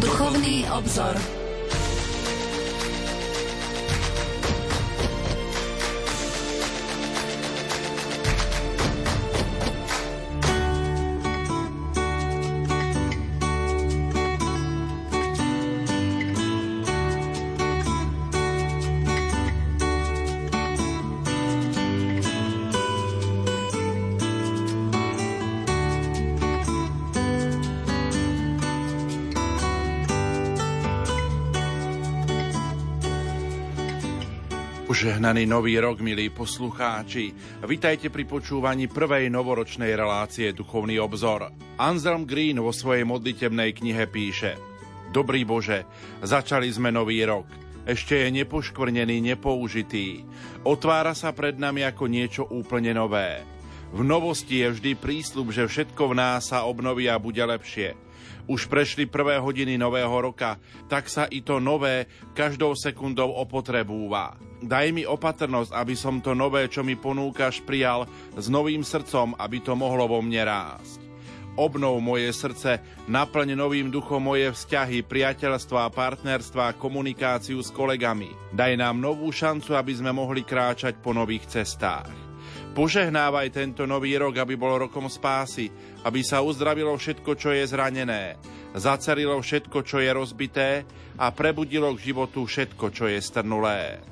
Duchovný obzor. Požehnaný nový rok, milí poslucháči. Vitajte pri počúvaní prvej novoročnej relácie Duchovný obzor. Anselm Green vo svojej modlitebnej knihe píše Dobrý Bože, začali sme nový rok. Ešte je nepoškvrnený, nepoužitý. Otvára sa pred nami ako niečo úplne nové. V novosti je vždy prísľub, že všetko v nás sa obnoví a bude lepšie. Už prešli prvé hodiny nového roka, tak sa i to nové každou sekundou opotrebúva. Daj mi opatrnosť, aby som to nové, čo mi ponúkaš, prijal s novým srdcom, aby to mohlo vo mne rásť. Obnov moje srdce, naplň novým duchom moje vzťahy, priateľstva, partnerstva komunikáciu s kolegami. Daj nám novú šancu, aby sme mohli kráčať po nových cestách. Požehnávaj tento nový rok, aby bol rokom spásy, aby sa uzdravilo všetko, čo je zranené, zacelilo všetko, čo je rozbité a prebudilo k životu všetko, čo je strnulé.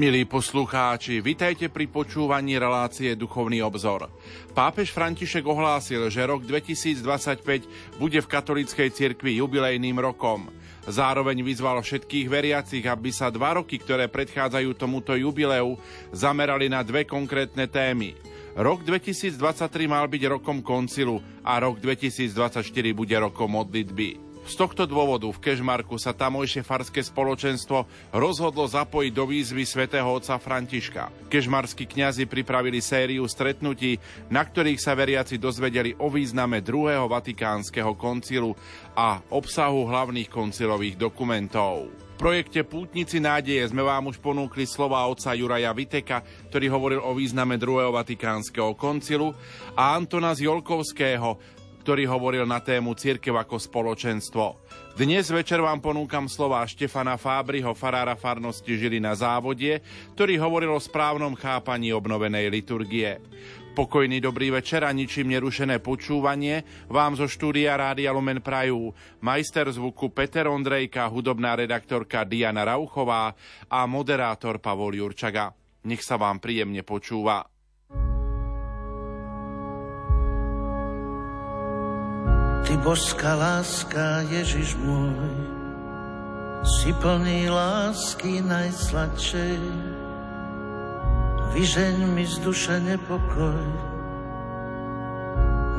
Milí poslucháči, vitajte pri počúvaní relácie Duchovný obzor. Pápež František ohlásil, že rok 2025 bude v katolíckej cirkvi jubilejným rokom – Zároveň vyzval všetkých veriacich, aby sa dva roky, ktoré predchádzajú tomuto jubileu, zamerali na dve konkrétne témy. Rok 2023 mal byť rokom koncilu a rok 2024 bude rokom modlitby. Z tohto dôvodu v Kešmarku sa tamojšie farské spoločenstvo rozhodlo zapojiť do výzvy svätého otca Františka. Kešmarskí kňazi pripravili sériu stretnutí, na ktorých sa veriaci dozvedeli o význame druhého vatikánskeho koncilu a obsahu hlavných koncilových dokumentov. V projekte Pútnici nádeje sme vám už ponúkli slova otca Juraja Viteka, ktorý hovoril o význame druhého vatikánskeho koncilu a Antona Zjolkovského, ktorý hovoril na tému Církev ako spoločenstvo. Dnes večer vám ponúkam slova Štefana Fábriho, farára farnosti Žili na závodie, ktorý hovoril o správnom chápaní obnovenej liturgie. Pokojný dobrý večer a ničím nerušené počúvanie vám zo štúdia Rádia Lumen Prajú majster zvuku Peter Ondrejka, hudobná redaktorka Diana Rauchová a moderátor Pavol Jurčaga. Nech sa vám príjemne počúva. Ty božská láska, Ježiš môj, si plný lásky najsladšej. Vyžeň mi z duše nepokoj,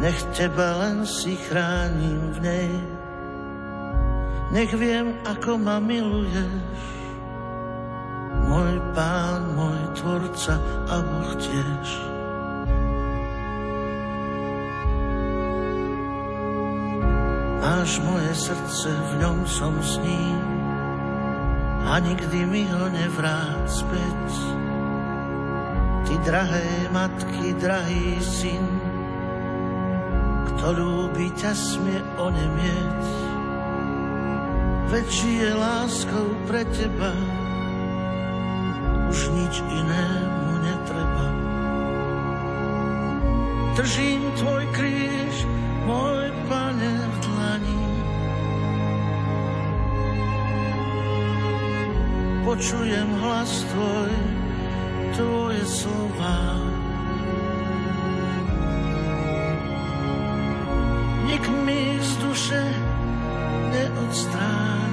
nech teba len si chránim v nej. Nech viem, ako ma miluješ, môj pán, môj tvorca a Boh tiež. Máš moje srdce, v ňom som s ním a nikdy mi ho nevrát späť. Ty drahé matky, drahý syn, kto ľúbi ťa smie onemieť. Veď je láskou pre teba, už nič inému netreba. Držím tvoj kríž, môj pane v dlani. Počujem hlas tvoj, tvoje slova. Nik mi z duše neodstráni.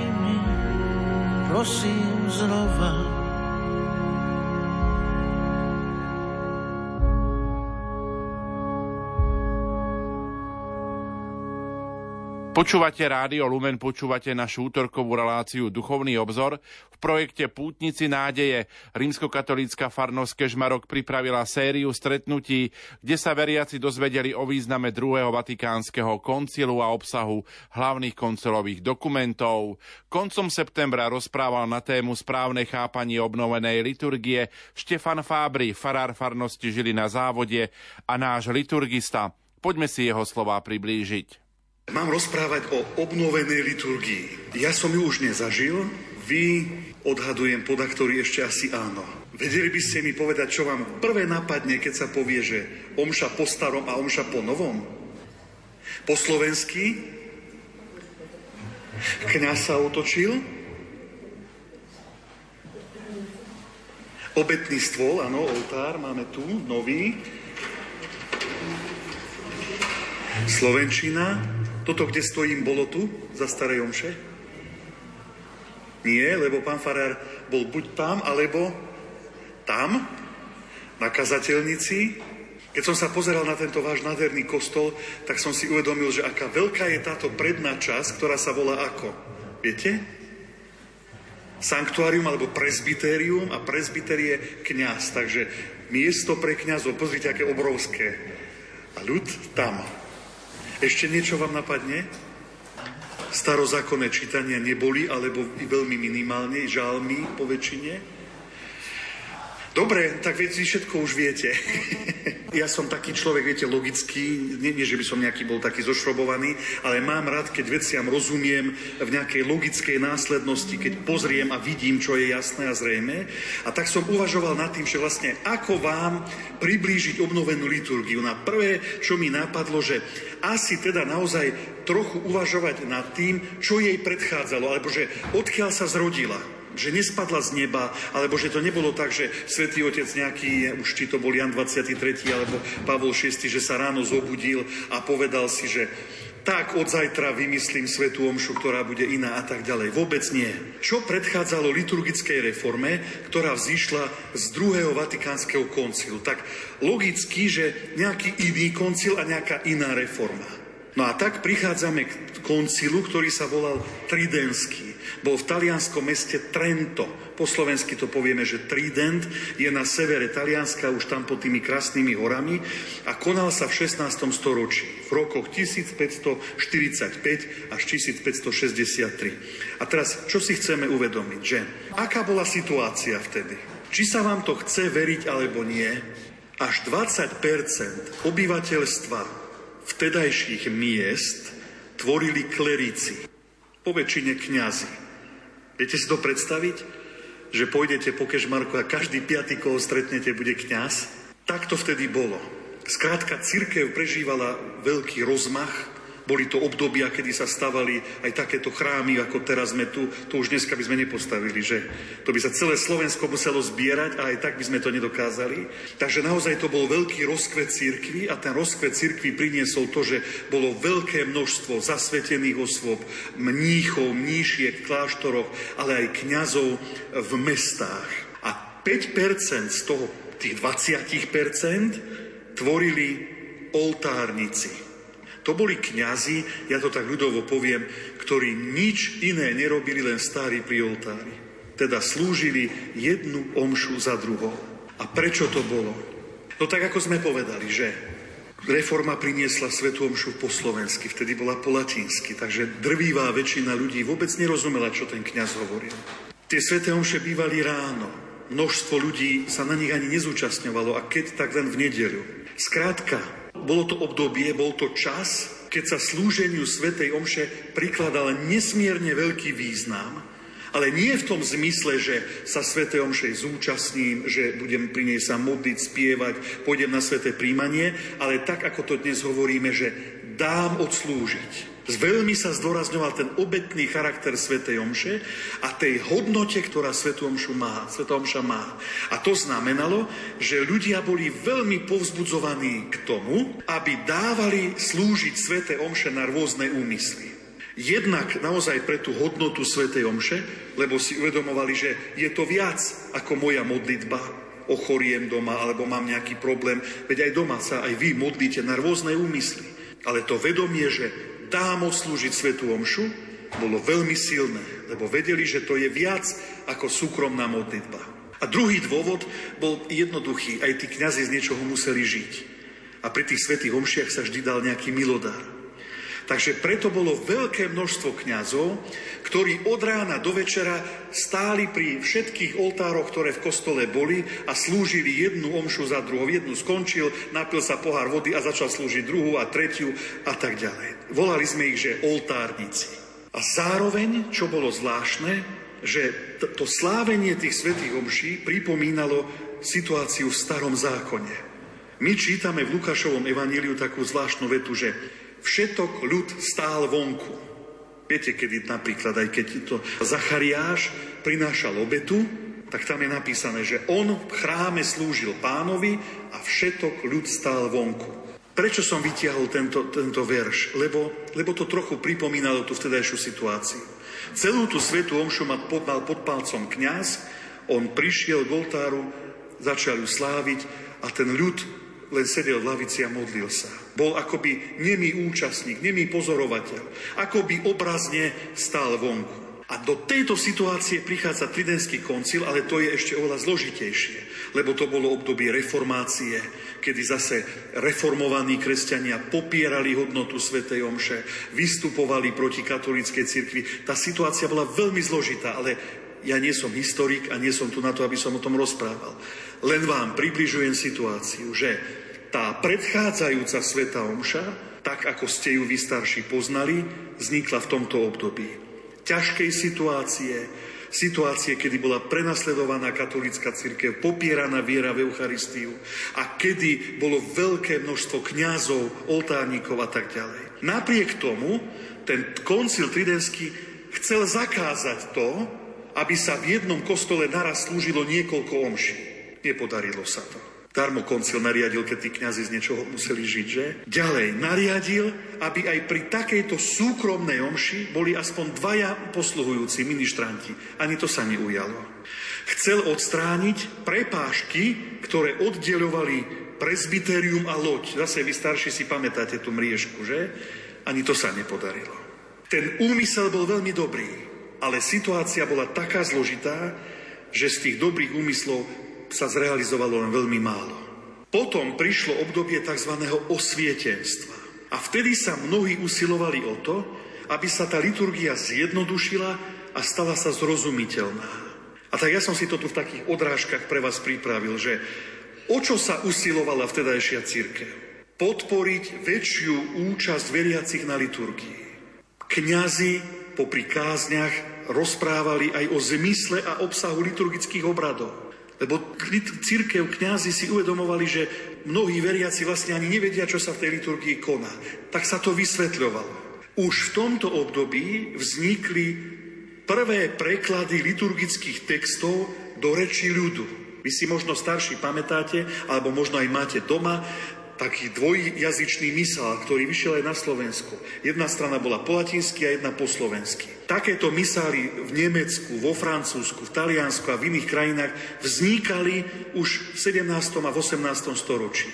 prosím znova. Počúvate rádio Lumen, počúvate našu útorkovú reláciu Duchovný obzor. V projekte Pútnici nádeje rímskokatolícka farnosť Kežmarok pripravila sériu stretnutí, kde sa veriaci dozvedeli o význame druhého vatikánskeho koncilu a obsahu hlavných koncilových dokumentov. Koncom septembra rozprával na tému správne chápanie obnovenej liturgie Štefan Fábry, farár farnosti žili na závode a náš liturgista. Poďme si jeho slova priblížiť. Mám rozprávať o obnovenej liturgii. Ja som ju už nezažil, vy odhadujem poda, ešte asi áno. Vedeli by ste mi povedať, čo vám prvé napadne, keď sa povie, že omša po starom a omša po novom? Po slovensky? Kňaz sa otočil? Obetný stôl, áno, oltár máme tu, nový. Slovenčina, toto, kde stojím, bolo tu, za starej omše? Nie, lebo pán Farár bol buď tam, alebo tam, na kazateľnici. Keď som sa pozeral na tento váš nádherný kostol, tak som si uvedomil, že aká veľká je táto predná časť, ktorá sa volá ako. Viete? Sanktuárium alebo presbytérium a presbyter je kniaz. Takže miesto pre kňazov, pozrite, aké obrovské. A ľud tam. Ešte niečo vám napadne? Starozákonné čítania neboli, alebo veľmi minimálne, žalmy po väčšine? Dobre, tak vy všetko už viete. ja som taký človek, viete, logický, nie, nie, že by som nejaký bol taký zošrobovaný, ale mám rád, keď veciam rozumiem v nejakej logickej následnosti, keď pozriem a vidím, čo je jasné a zrejme. A tak som uvažoval nad tým, že vlastne ako vám priblížiť obnovenú liturgiu. Na prvé, čo mi napadlo, že asi teda naozaj trochu uvažovať nad tým, čo jej predchádzalo, alebo že odkiaľ sa zrodila že nespadla z neba, alebo že to nebolo tak, že svätý Otec nejaký, už či to bol Jan 23. alebo Pavol VI, že sa ráno zobudil a povedal si, že tak od zajtra vymyslím svetú omšu, ktorá bude iná a tak ďalej. Vôbec nie. Čo predchádzalo liturgickej reforme, ktorá vzýšla z druhého vatikánskeho koncilu? Tak logicky, že nejaký iný koncil a nejaká iná reforma. No a tak prichádzame k koncilu, ktorý sa volal Tridenský. Bol v talianskom meste Trento. Po slovensky to povieme, že Trident je na severe Talianska, už tam pod tými krásnymi horami a konal sa v 16. storočí, v rokoch 1545 až 1563. A teraz, čo si chceme uvedomiť, že aká bola situácia vtedy? Či sa vám to chce veriť alebo nie, až 20% obyvateľstva vtedajších miest tvorili klerici, po väčšine kňazi. Viete si to predstaviť? Že pôjdete po Kežmarku a každý piatý, koho stretnete, bude kňaz? Tak to vtedy bolo. Skrátka, církev prežívala veľký rozmach, boli to obdobia, kedy sa stavali aj takéto chrámy, ako teraz sme tu. To už dneska by sme nepostavili, že to by sa celé Slovensko muselo zbierať a aj tak by sme to nedokázali. Takže naozaj to bol veľký rozkvet církvy a ten rozkvet církvy priniesol to, že bolo veľké množstvo zasvetených osôb, mníchov, mníšiek kláštoroch, ale aj kňazov v mestách. A 5% z toho, tých 20% tvorili oltárnici. To boli kňazi, ja to tak ľudovo poviem, ktorí nič iné nerobili, len stári pri oltári. Teda slúžili jednu omšu za druhou. A prečo to bolo? No tak ako sme povedali, že Reforma priniesla Svetu Omšu po slovensky, vtedy bola po latinsky, takže drvivá väčšina ľudí vôbec nerozumela, čo ten kňaz hovoril. Tie Svete Omše bývali ráno, množstvo ľudí sa na nich ani nezúčastňovalo a keď tak len v nedeľu. Skrátka, bolo to obdobie, bol to čas, keď sa slúženiu Svetej Omše prikladal nesmierne veľký význam ale nie v tom zmysle, že sa Svete Omšej zúčastním, že budem pri nej sa modliť, spievať, pôjdem na Sveté príjmanie, ale tak, ako to dnes hovoríme, že dám odslúžiť. Veľmi sa zdôrazňoval ten obetný charakter Svetej Omše a tej hodnote, ktorá Svetu Omšu má, Sveta Omša má. A to znamenalo, že ľudia boli veľmi povzbudzovaní k tomu, aby dávali slúžiť Svete Omše na rôzne úmysly. Jednak naozaj pre tú hodnotu Svetej Omše, lebo si uvedomovali, že je to viac ako moja modlitba, ochoriem doma alebo mám nejaký problém, veď aj doma sa aj vy modlíte na rôzne úmysly. Ale to vedomie, že dám odslúžiť Svetú Omšu, bolo veľmi silné, lebo vedeli, že to je viac ako súkromná modlitba. A druhý dôvod bol jednoduchý, aj tí kňazi z niečoho museli žiť. A pri tých svetých omšiach sa vždy dal nejaký milodár. Takže preto bolo veľké množstvo kňazov, ktorí od rána do večera stáli pri všetkých oltároch, ktoré v kostole boli a slúžili jednu omšu za druhou. Jednu skončil, napil sa pohár vody a začal slúžiť druhú a tretiu a tak ďalej. Volali sme ich, že oltárnici. A zároveň, čo bolo zvláštne, že to slávenie tých svetých omší pripomínalo situáciu v starom zákone. My čítame v Lukášovom evaníliu takú zvláštnu vetu, že všetok ľud stál vonku. Viete, kedy napríklad, aj keď to Zachariáš prinášal obetu, tak tam je napísané, že on v chráme slúžil pánovi a všetok ľud stál vonku. Prečo som vytiahol tento, tento verš? Lebo, lebo to trochu pripomínalo tú vtedajšiu situáciu. Celú tú svetú omšu mal pod, palcom kňaz, on prišiel k oltáru, začal ju sláviť a ten ľud len sedel v lavici a modlil sa. Bol akoby nemý účastník, nemý pozorovateľ. Akoby obrazne stál vonku. A do tejto situácie prichádza Tridentský koncil, ale to je ešte oveľa zložitejšie, lebo to bolo obdobie reformácie, kedy zase reformovaní kresťania popierali hodnotu Svetej Omše, vystupovali proti katolíckej cirkvi. Tá situácia bola veľmi zložitá, ale ja nie som historik a nie som tu na to, aby som o tom rozprával. Len vám približujem situáciu, že tá predchádzajúca Sveta Omša, tak ako ste ju vy starší poznali, vznikla v tomto období. Ťažkej situácie, situácie, kedy bola prenasledovaná katolická církev, popieraná viera v Eucharistiu a kedy bolo veľké množstvo kňazov, oltárnikov a tak ďalej. Napriek tomu ten koncil tridenský chcel zakázať to, aby sa v jednom kostole naraz slúžilo niekoľko omší. Nepodarilo sa to. Darmo koncil nariadil, keď tí kňazi z niečoho museli žiť, že? Ďalej, nariadil, aby aj pri takejto súkromnej omši boli aspoň dvaja posluhujúci ministranti. Ani to sa neujalo. Chcel odstrániť prepážky, ktoré oddelovali presbyterium a loď. Zase vy starší si pamätáte tú mriežku, že? Ani to sa nepodarilo. Ten úmysel bol veľmi dobrý, ale situácia bola taká zložitá, že z tých dobrých úmyslov sa zrealizovalo len veľmi málo. Potom prišlo obdobie tzv. osvietenstva. A vtedy sa mnohí usilovali o to, aby sa tá liturgia zjednodušila a stala sa zrozumiteľná. A tak ja som si to tu v takých odrážkach pre vás pripravil, že o čo sa usilovala vtedajšia církev? Podporiť väčšiu účasť veriacich na liturgii. Kňazi popri kázniach rozprávali aj o zmysle a obsahu liturgických obradov. Lebo církev, kňazi si uvedomovali, že mnohí veriaci vlastne ani nevedia, čo sa v tej liturgii koná. Tak sa to vysvetľovalo. Už v tomto období vznikli prvé preklady liturgických textov do reči ľudu. Vy si možno starší pamätáte, alebo možno aj máte doma taký dvojjazyčný misál, ktorý vyšiel aj na Slovensku. Jedna strana bola po latinsky a jedna po slovensky. Takéto misály v Nemecku, vo Francúzsku, v Taliansku a v iných krajinách vznikali už v 17. a v 18. storočí.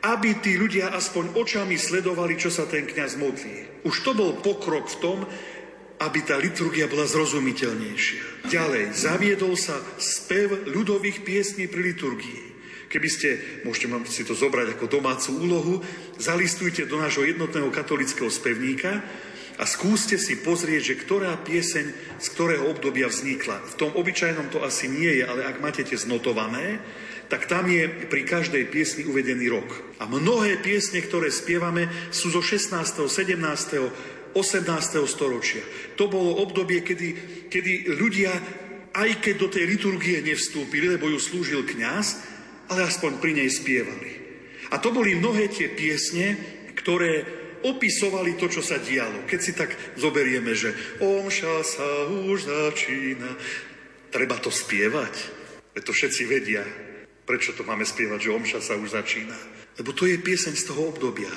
Aby tí ľudia aspoň očami sledovali, čo sa ten kňaz modlí. Už to bol pokrok v tom, aby tá liturgia bola zrozumiteľnejšia. Ďalej, zaviedol sa spev ľudových piesní pri liturgii Keby ste, môžete si to zobrať ako domácu úlohu, zalistujte do nášho jednotného katolického spevníka a skúste si pozrieť, že ktorá pieseň z ktorého obdobia vznikla. V tom obyčajnom to asi nie je, ale ak máte tie znotované, tak tam je pri každej piesni uvedený rok. A mnohé piesne, ktoré spievame, sú zo 16., 17., 18. storočia. To bolo obdobie, kedy, kedy ľudia, aj keď do tej liturgie nevstúpili, lebo ju slúžil kňaz, ale aspoň pri nej spievali. A to boli mnohé tie piesne, ktoré opisovali to, čo sa dialo. Keď si tak zoberieme, že omša sa už začína, treba to spievať. Veď to všetci vedia. Prečo to máme spievať, že omša sa už začína? Lebo to je pieseň z toho obdobia.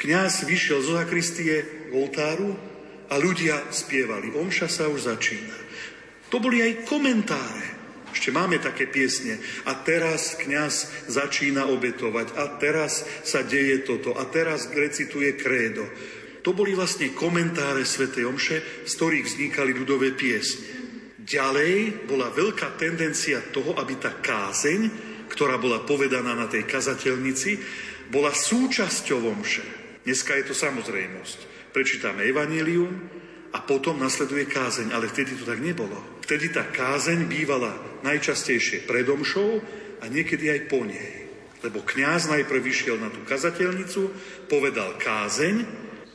Kňaz vyšiel zo zakristie k oltáru a ľudia spievali. Omša sa už začína. To boli aj komentáre. Ešte máme také piesne. A teraz kňaz začína obetovať. A teraz sa deje toto. A teraz recituje krédo. To boli vlastne komentáre svätej Omše, z ktorých vznikali ľudové piesne. Ďalej bola veľká tendencia toho, aby tá kázeň ktorá bola povedaná na tej kazateľnici, bola súčasťou omše. Dneska je to samozrejmosť. Prečítame evanílium a potom nasleduje kázeň, ale vtedy to tak nebolo. Vtedy tá kázeň bývala najčastejšie pred omšou a niekedy aj po nej. Lebo kňaz najprv vyšiel na tú kazateľnicu, povedal kázeň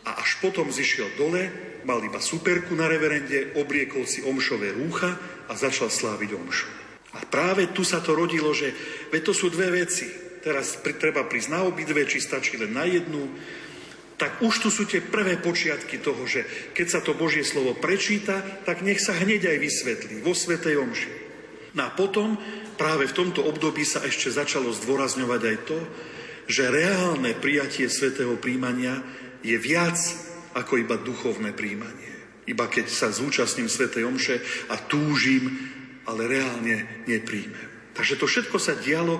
a až potom zišiel dole, mal iba superku na reverende, obliekol si omšové rúcha a začal sláviť omšu. A práve tu sa to rodilo, že veď to sú dve veci. Teraz treba prísť na obidve, či stačí len na jednu. Tak už tu sú tie prvé počiatky toho, že keď sa to Božie slovo prečíta, tak nech sa hneď aj vysvetlí vo Svetej Omši. No a potom práve v tomto období sa ešte začalo zdôrazňovať aj to, že reálne prijatie svetého príjmania je viac ako iba duchovné príjmanie. Iba keď sa zúčastním Svetej Omše a túžim ale reálne nepríjme. Takže to všetko sa dialo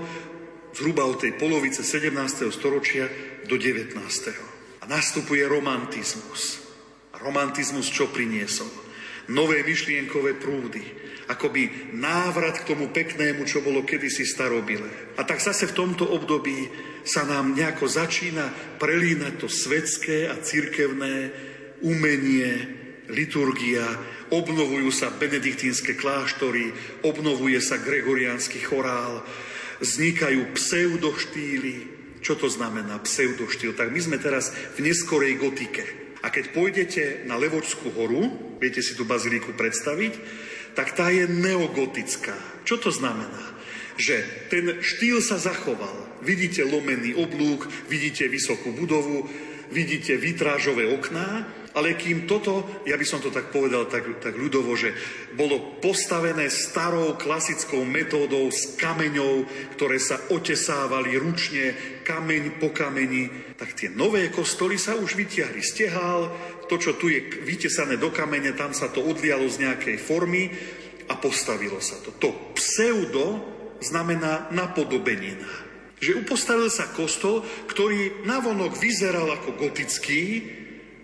zhruba od tej polovice 17. storočia do 19. A nastupuje romantizmus. Romantizmus čo priniesol? Nové myšlienkové prúdy, akoby návrat k tomu peknému, čo bolo kedysi starobilé. A tak zase v tomto období sa nám nejako začína prelínať to svetské a cirkevné umenie, liturgia, obnovujú sa benediktínske kláštory, obnovuje sa gregoriánsky chorál, vznikajú pseudoštýly. Čo to znamená pseudoštýl? Tak my sme teraz v neskorej gotike. A keď pôjdete na Levočskú horu, viete si tú baziliku predstaviť, tak tá je neogotická. Čo to znamená? Že ten štýl sa zachoval. Vidíte lomený oblúk, vidíte vysokú budovu, vidíte vitrážové okná, ale kým toto, ja by som to tak povedal tak, tak ľudovo, že bolo postavené starou klasickou metódou s kameňou, ktoré sa otesávali ručne, kameň po kameni, tak tie nové kostoly sa už vytiahli stehál, to, čo tu je vytesané do kamene, tam sa to odlialo z nejakej formy a postavilo sa to. To pseudo znamená napodobenina. Že upostavil sa kostol, ktorý navonok vyzeral ako gotický,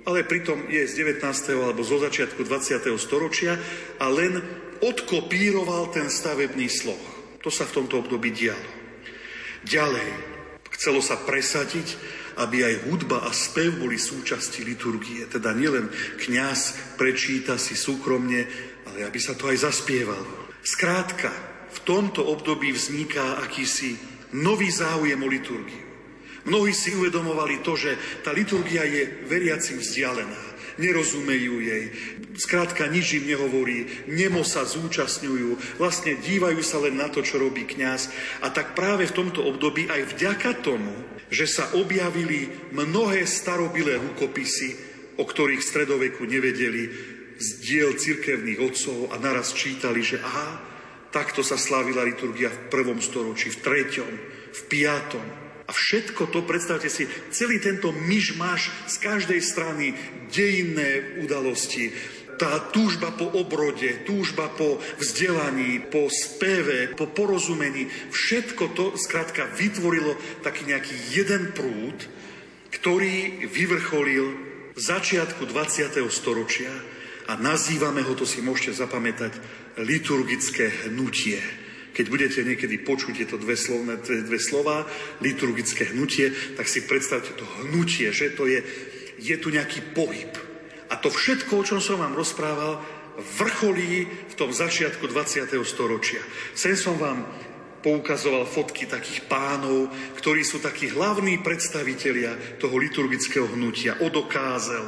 ale pritom je z 19. alebo zo začiatku 20. storočia a len odkopíroval ten stavebný sloh. To sa v tomto období dialo. Ďalej, chcelo sa presadiť, aby aj hudba a spev boli súčasti liturgie. Teda nielen kňaz prečíta si súkromne, ale aby sa to aj zaspievalo. Skrátka, v tomto období vzniká akýsi nový záujem o liturgiu. Mnohí si uvedomovali to, že tá liturgia je veriacim vzdialená. Nerozumejú jej, skrátka nič im nehovorí, nemo sa zúčastňujú, vlastne dívajú sa len na to, čo robí kňaz. A tak práve v tomto období aj vďaka tomu, že sa objavili mnohé starobilé rukopisy, o ktorých stredoveku nevedeli, z diel cirkevných otcov a naraz čítali, že aha, takto sa slávila liturgia v prvom storočí, v treťom, v piatom, a všetko to, predstavte si, celý tento myšmaš z každej strany, dejinné udalosti, tá túžba po obrode, túžba po vzdelaní, po speve, po porozumení, všetko to skrátka vytvorilo taký nejaký jeden prúd, ktorý vyvrcholil v začiatku 20. storočia a nazývame ho, to si môžete zapamätať, liturgické hnutie Keď budete niekedy počuť tieto dve, slovné, dve slova, liturgické hnutie, tak si predstavte to hnutie, že to je, je tu nejaký pohyb. A to všetko, o čom som vám rozprával, vrcholí v tom začiatku 20. storočia. Sem som vám poukazoval fotky takých pánov, ktorí sú takí hlavní predstavitelia toho liturgického hnutia. Odo Kázel,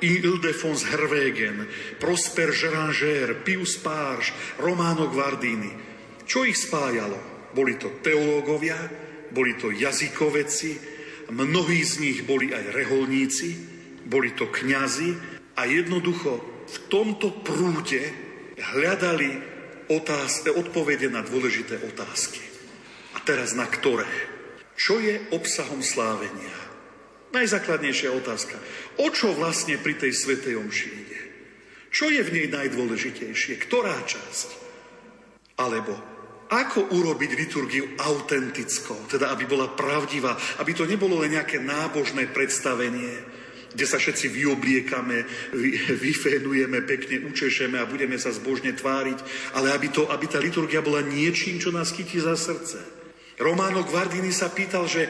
Ildefons Herwegen, Prosper Geranger, Pius Párš, Romano Guardini. Čo ich spájalo? Boli to teológovia, boli to jazykoveci, mnohí z nich boli aj reholníci, boli to kňazi a jednoducho v tomto prúde hľadali otázke, odpovede na dôležité otázky. A teraz na ktoré? Čo je obsahom slávenia? Najzákladnejšia otázka. O čo vlastne pri tej svetej omši ide? Čo je v nej najdôležitejšie? Ktorá časť? Alebo ako urobiť liturgiu autentickou, teda aby bola pravdivá, aby to nebolo len nejaké nábožné predstavenie, kde sa všetci vyobliekame, vyfénujeme, pekne učešeme a budeme sa zbožne tváriť, ale aby, to, aby tá liturgia bola niečím, čo nás chytí za srdce. Romano Guardini sa pýtal, že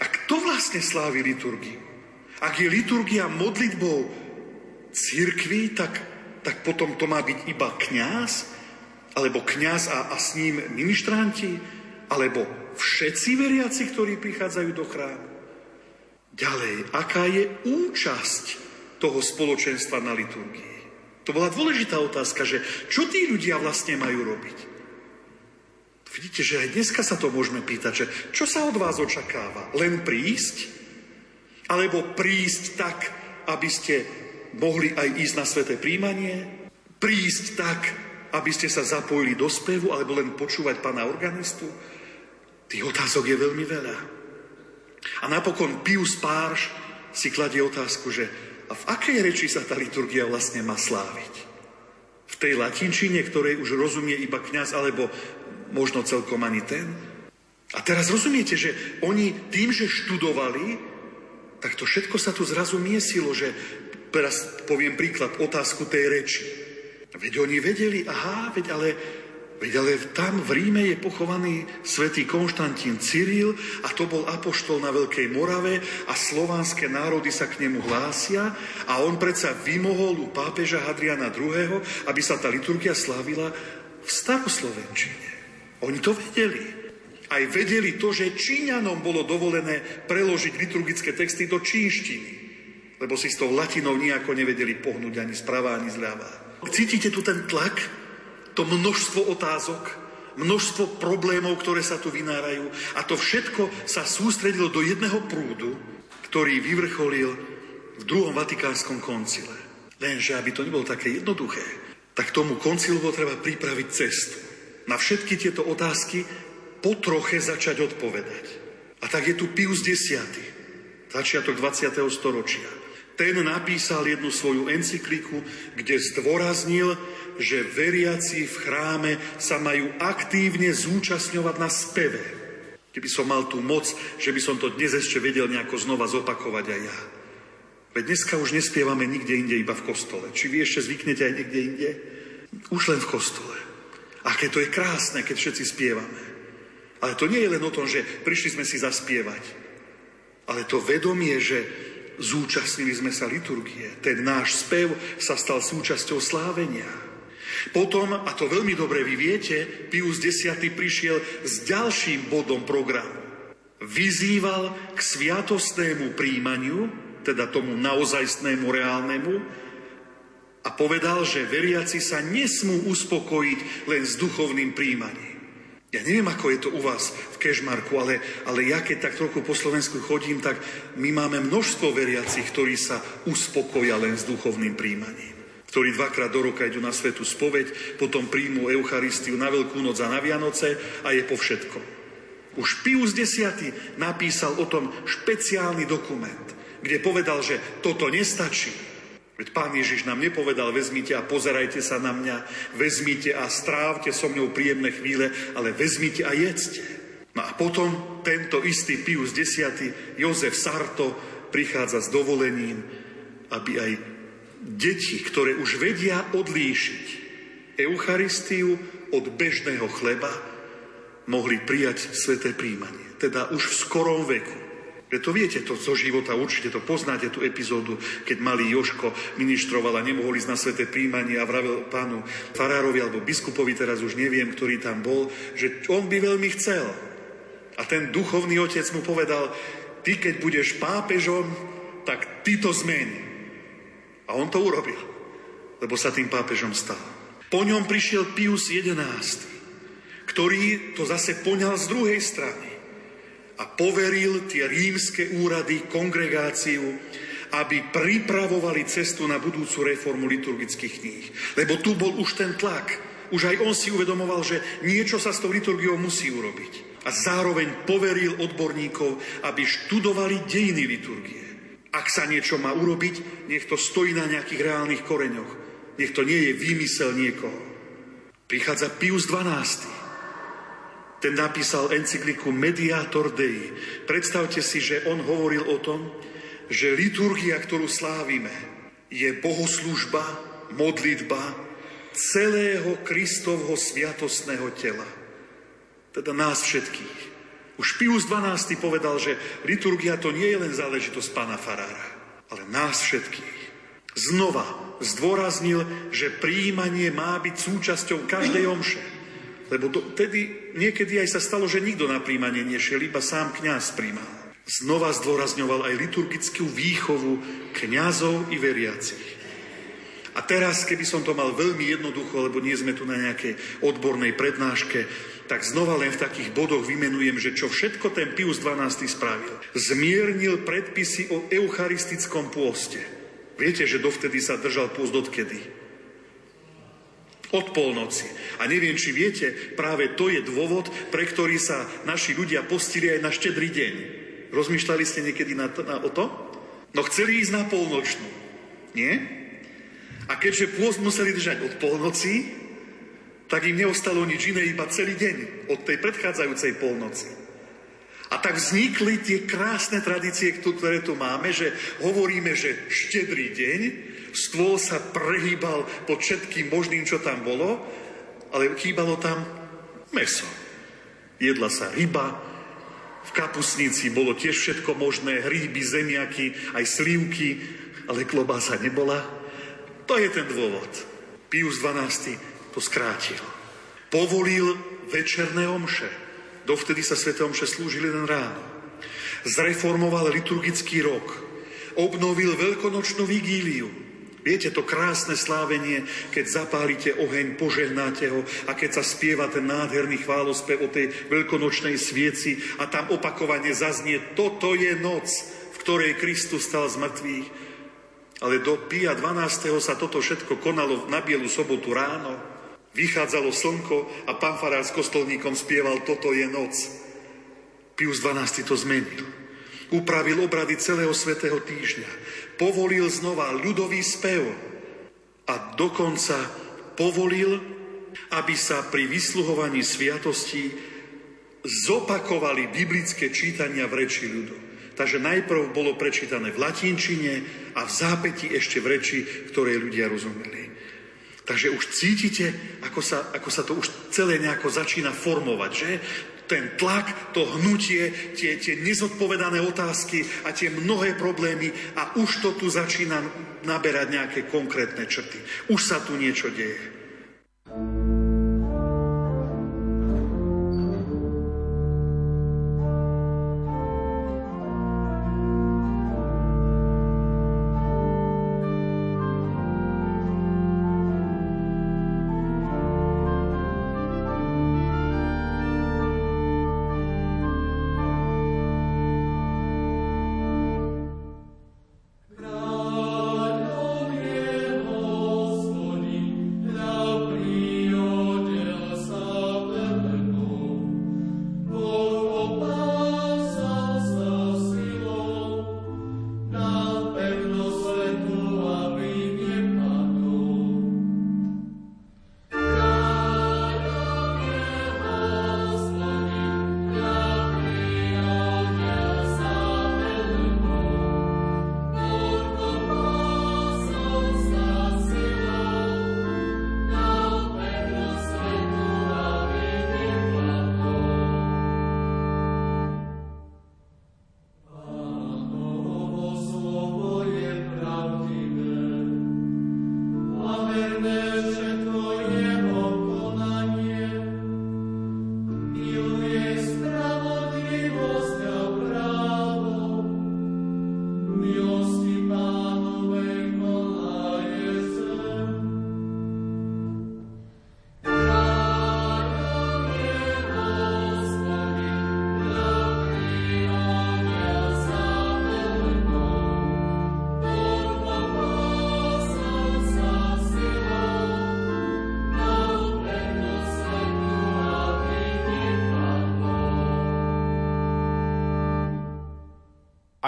a kto vlastne slávi liturgiu? Ak je liturgia modlitbou církvy, tak, tak potom to má byť iba kňaz? Alebo kňaz a, a s ním ministranti? Alebo všetci veriaci, ktorí prichádzajú do chrámu? Ďalej, aká je účasť toho spoločenstva na liturgii? To bola dôležitá otázka, že čo tí ľudia vlastne majú robiť? Vidíte, že aj dneska sa to môžeme pýtať, že čo sa od vás očakáva? Len prísť? Alebo prísť tak, aby ste mohli aj ísť na sveté príjmanie? Prísť tak, aby ste sa zapojili do spevu, alebo len počúvať pána organistu? Tých otázok je veľmi veľa. A napokon Pius Párš si kladie otázku, že a v akej reči sa tá liturgia vlastne má sláviť? V tej latinčine, ktorej už rozumie iba kňaz, alebo možno celkom ani ten? A teraz rozumiete, že oni tým, že študovali, tak to všetko sa tu zrazu miesilo, že teraz poviem príklad, otázku tej reči. Veď oni vedeli, aha, veď ale Veď ale tam v Ríme je pochovaný svätý Konštantín Cyril a to bol apoštol na Veľkej Morave a slovanské národy sa k nemu hlásia a on predsa vymohol u pápeža Hadriana II., aby sa tá liturgia slávila v staroslovenčine. Oni to vedeli. Aj vedeli to, že Číňanom bolo dovolené preložiť liturgické texty do čínštiny, lebo si s tou latinou nejako nevedeli pohnúť ani sprava, ani zľava. Cítite tu ten tlak? to množstvo otázok, množstvo problémov, ktoré sa tu vynárajú. A to všetko sa sústredilo do jedného prúdu, ktorý vyvrcholil v druhom vatikánskom koncile. Lenže, aby to nebolo také jednoduché, tak tomu koncilu bolo treba pripraviť cestu. Na všetky tieto otázky po troche začať odpovedať. A tak je tu Pius X, začiatok 20. storočia. Ten napísal jednu svoju encykliku, kde zdôraznil, že veriaci v chráme sa majú aktívne zúčastňovať na speve. Keby som mal tú moc, že by som to dnes ešte vedel nejako znova zopakovať aj ja. Veď dneska už nespievame nikde inde, iba v kostole. Či vy ešte zvyknete aj niekde inde? Už len v kostole. Aké to je krásne, keď všetci spievame. Ale to nie je len o tom, že prišli sme si zaspievať. Ale to vedomie, že zúčastnili sme sa liturgie. Ten náš spev sa stal súčasťou slávenia. Potom, a to veľmi dobre vy viete, Pius X prišiel s ďalším bodom programu. Vyzýval k sviatostnému príjmaniu, teda tomu naozajstnému, reálnemu, a povedal, že veriaci sa nesmú uspokojiť len s duchovným príjmaním. Ja neviem, ako je to u vás v Kešmarku, ale, ale ja keď tak trochu po Slovensku chodím, tak my máme množstvo veriacich, ktorí sa uspokoja len s duchovným príjmaním ktorí dvakrát do roka idú na svetu spoveď, potom príjmú Eucharistiu na Veľkú noc a na Vianoce a je po všetko. Už Pius X napísal o tom špeciálny dokument, kde povedal, že toto nestačí. Veď pán Ježiš nám nepovedal, vezmite a pozerajte sa na mňa, vezmite a strávte so mňou príjemné chvíle, ale vezmite a jedzte. No a potom tento istý Pius X, Jozef Sarto, prichádza s dovolením, aby aj deti, ktoré už vedia odlíšiť Eucharistiu od bežného chleba, mohli prijať sveté príjmanie. Teda už v skorom veku. Veď to viete to zo života, určite to poznáte, tú epizódu, keď malý Joško ministroval a nemohol ísť na sveté príjmanie a vravel pánu farárovi alebo biskupovi, teraz už neviem, ktorý tam bol, že on by veľmi chcel. A ten duchovný otec mu povedal, ty keď budeš pápežom, tak ty to zmeni. A on to urobil, lebo sa tým pápežom stal. Po ňom prišiel Pius XI, ktorý to zase poňal z druhej strany a poveril tie rímske úrady, kongregáciu, aby pripravovali cestu na budúcu reformu liturgických kníh. Lebo tu bol už ten tlak. Už aj on si uvedomoval, že niečo sa s tou liturgiou musí urobiť. A zároveň poveril odborníkov, aby študovali dejiny liturgie. Ak sa niečo má urobiť, nech to stojí na nejakých reálnych koreňoch. Nech to nie je výmysel niekoho. Prichádza Pius XII ten napísal encykliku Mediator Dei. Predstavte si, že on hovoril o tom, že liturgia, ktorú slávime, je bohoslužba, modlitba celého Kristovho sviatostného tela. Teda nás všetkých. Už Pius XII povedal, že liturgia to nie je len záležitosť pána Farára, ale nás všetkých. Znova zdôraznil, že príjmanie má byť súčasťou každej omše. Lebo vtedy niekedy aj sa stalo, že nikto na príjmanie nešiel, iba sám kňaz príjmal. Znova zdôrazňoval aj liturgickú výchovu kňazov i veriacich. A teraz, keby som to mal veľmi jednoducho, lebo nie sme tu na nejakej odbornej prednáške, tak znova len v takých bodoch vymenujem, že čo všetko ten Pius XII spravil. Zmiernil predpisy o eucharistickom pôste. Viete, že dovtedy sa držal pôst odkedy? Od polnoci. A neviem, či viete, práve to je dôvod, pre ktorý sa naši ľudia postili aj na štedrý deň. Rozmýšľali ste niekedy na na, o to? No chceli ísť na polnočnú. Nie? A keďže pôst museli držať od polnoci, tak im neostalo nič iné, iba celý deň od tej predchádzajúcej polnoci. A tak vznikli tie krásne tradície, ktoré tu máme, že hovoríme, že štedrý deň, stôl sa prehýbal pod všetkým možným, čo tam bolo, ale chýbalo tam meso. Jedla sa ryba, v kapusnici bolo tiež všetko možné, hríby, zemiaky, aj slívky, ale klobása nebola. To je ten dôvod. Pius XII to skrátil. Povolil večerné omše. Dovtedy sa sveté omše slúžili len ráno. Zreformoval liturgický rok. Obnovil veľkonočnú vigíliu Viete, to krásne slávenie, keď zapálite oheň, požehnáte ho a keď sa spieva ten nádherný chválospev o tej veľkonočnej svieci a tam opakovane zaznie, toto je noc, v ktorej Kristus stal z mŕtvych. Ale do Pia 12. sa toto všetko konalo na bielu sobotu ráno. Vychádzalo slnko a pán farár s kostolníkom spieval, toto je noc. Pius 12. to zmenil. Upravil obrady celého svetého týždňa povolil znova ľudový spev a dokonca povolil, aby sa pri vysluhovaní sviatosti zopakovali biblické čítania v reči ľudu. Takže najprv bolo prečítané v latinčine a v zápäti ešte v reči, ktorej ľudia rozumeli. Takže už cítite, ako sa, ako sa to už celé nejako začína formovať, že? Ten tlak, to hnutie, tie, tie nezodpovedané otázky a tie mnohé problémy a už to tu začína naberať nejaké konkrétne črty. Už sa tu niečo deje.